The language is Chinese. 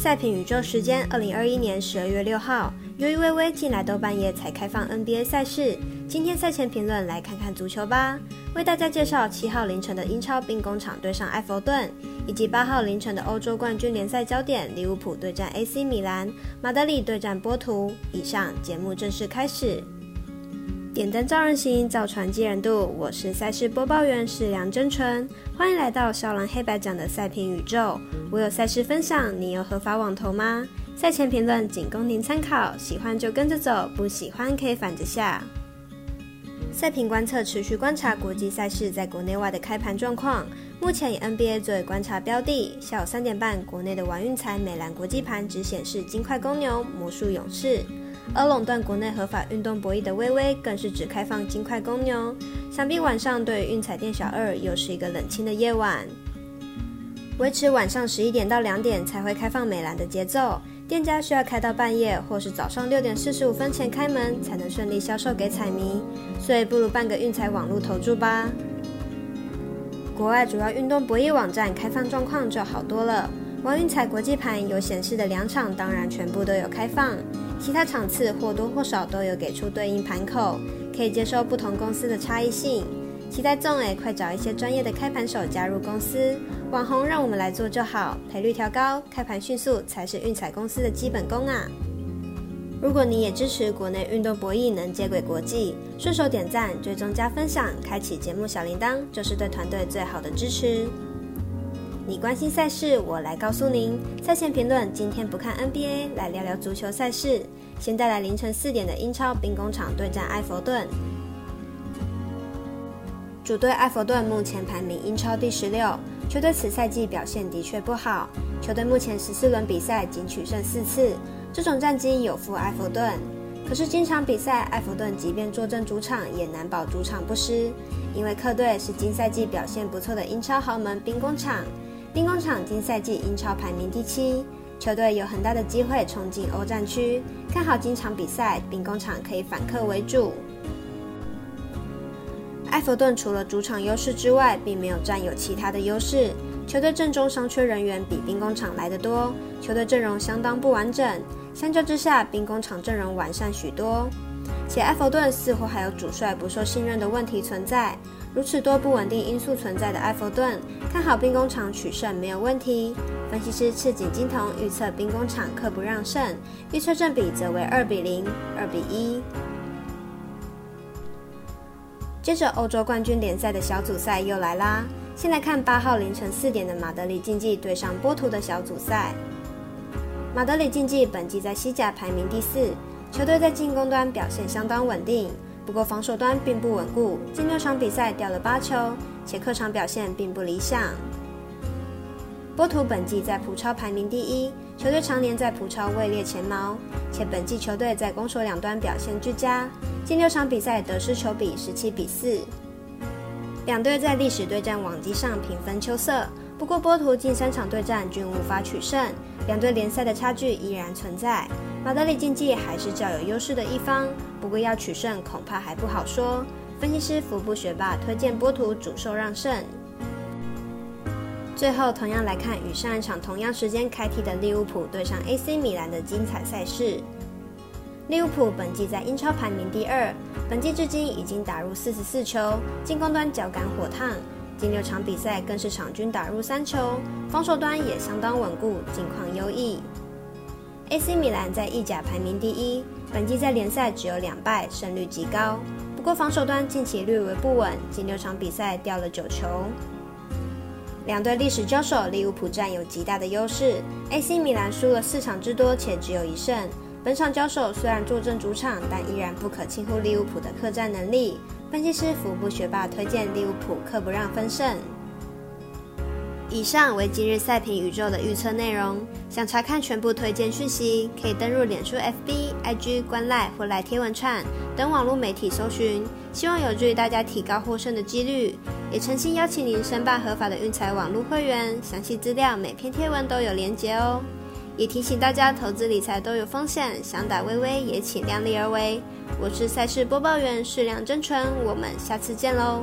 赛评宇宙时间，二零二一年十二月六号。由于微微近来都半夜才开放 NBA 赛事，今天赛前评论来看看足球吧。为大家介绍七号凌晨的英超兵工厂对上埃弗顿，以及八号凌晨的欧洲冠军联赛焦点利物浦对战 AC 米兰，马德里对战波图。以上节目正式开始。点灯照人行，造船济人度。我是赛事播报员是梁真纯，欢迎来到少狼黑白奖的赛评宇宙。我有赛事分享，你有合法网投吗？赛前评论仅供您参考，喜欢就跟着走，不喜欢可以反着下。赛评观测持续观察国际赛事在国内外的开盘状况，目前以 NBA 作为观察标的。下午三点半，国内的玩运彩美兰国际盘只显示金块公牛、魔术勇士。而垄断国内合法运动博弈的微微，更是只开放金块公牛。想必晚上对于运彩店小二又是一个冷清的夜晚。维持晚上十一点到两点才会开放美兰的节奏，店家需要开到半夜或是早上六点四十五分前开门，才能顺利销售给彩迷。所以不如办个运彩网络投注吧。国外主要运动博弈网站开放状况就好多了。王运彩国际盘有显示的两场，当然全部都有开放。其他场次或多或少都有给出对应盘口，可以接受不同公司的差异性。期待众诶，快找一些专业的开盘手加入公司。网红让我们来做就好，赔率调高，开盘迅速才是运彩公司的基本功啊！如果你也支持国内运动博弈能接轨国际，顺手点赞、追踪加分享、开启节目小铃铛，就是对团队最好的支持。你关心赛事，我来告诉您。赛前评论，今天不看 NBA，来聊聊足球赛事。先带来凌晨四点的英超兵工厂对战埃弗顿。主队埃弗顿目前排名英超第十六，球队此赛季表现的确不好。球队目前十四轮比赛仅取胜四次，这种战绩有负埃弗顿。可是经常比赛，埃弗顿即便坐镇主场，也难保主场不失，因为客队是今赛季表现不错的英超豪门兵工厂。兵工厂今赛季英超排名第七，球队有很大的机会冲进欧战区。看好今场比赛，兵工厂可以反客为主。埃弗顿除了主场优势之外，并没有占有其他的优势。球队阵中伤缺人员比兵工厂来得多，球队阵容相当不完整。相较之下，兵工厂阵容完善许多，且埃弗顿似乎还有主帅不受信任的问题存在。如此多不稳定因素存在的埃弗顿，看好兵工厂取胜没有问题。分析师赤井金童预测兵工厂客不让胜，预测正比则为二比零、二比一。接着欧洲冠军联赛的小组赛又来啦，先来看八号凌晨四点的马德里竞技对上波图的小组赛。马德里竞技本季在西甲排名第四，球队在进攻端表现相当稳定。不过防守端并不稳固，近六场比赛掉了八球，且客场表现并不理想。波图本季在葡超排名第一，球队常年在葡超位列前茅，且本季球队在攻守两端表现俱佳，近六场比赛得失球比十七比四。两队在历史对战网基上平分秋色，不过波图近三场对战均无法取胜，两队联赛的差距依然存在。马德里竞技还是较有优势的一方，不过要取胜恐怕还不好说。分析师福布学霸推荐波图主受让胜。最后，同样来看与上一场同样时间开踢的利物浦对上 AC 米兰的精彩赛事。利物浦本季在英超排名第二，本季至今已经打入四十四球，进攻端脚感火烫，近六场比赛更是场均打入三球，防守端也相当稳固，近况优异。AC 米兰在意甲排名第一，本季在联赛只有两败，胜率极高。不过防守端近期略为不稳，近六场比赛掉了九球。两队历史交手，利物浦占有极大的优势。AC 米兰输了四场之多，且只有一胜。本场交手虽然坐镇主场，但依然不可轻忽利物浦的客战能力。分析师福布学霸推荐利物浦客不让分胜。以上为今日赛评宇宙的预测内容。想查看全部推荐讯息，可以登入脸书、FB、IG、观赖或来贴文串等网络媒体搜寻。希望有助于大家提高获胜的几率。也诚心邀请您申办合法的运彩网络会员，详细资料每篇贴文都有连结哦。也提醒大家，投资理财都有风险，想打微微也请量力而为。我是赛事播报员适量真纯，我们下次见喽。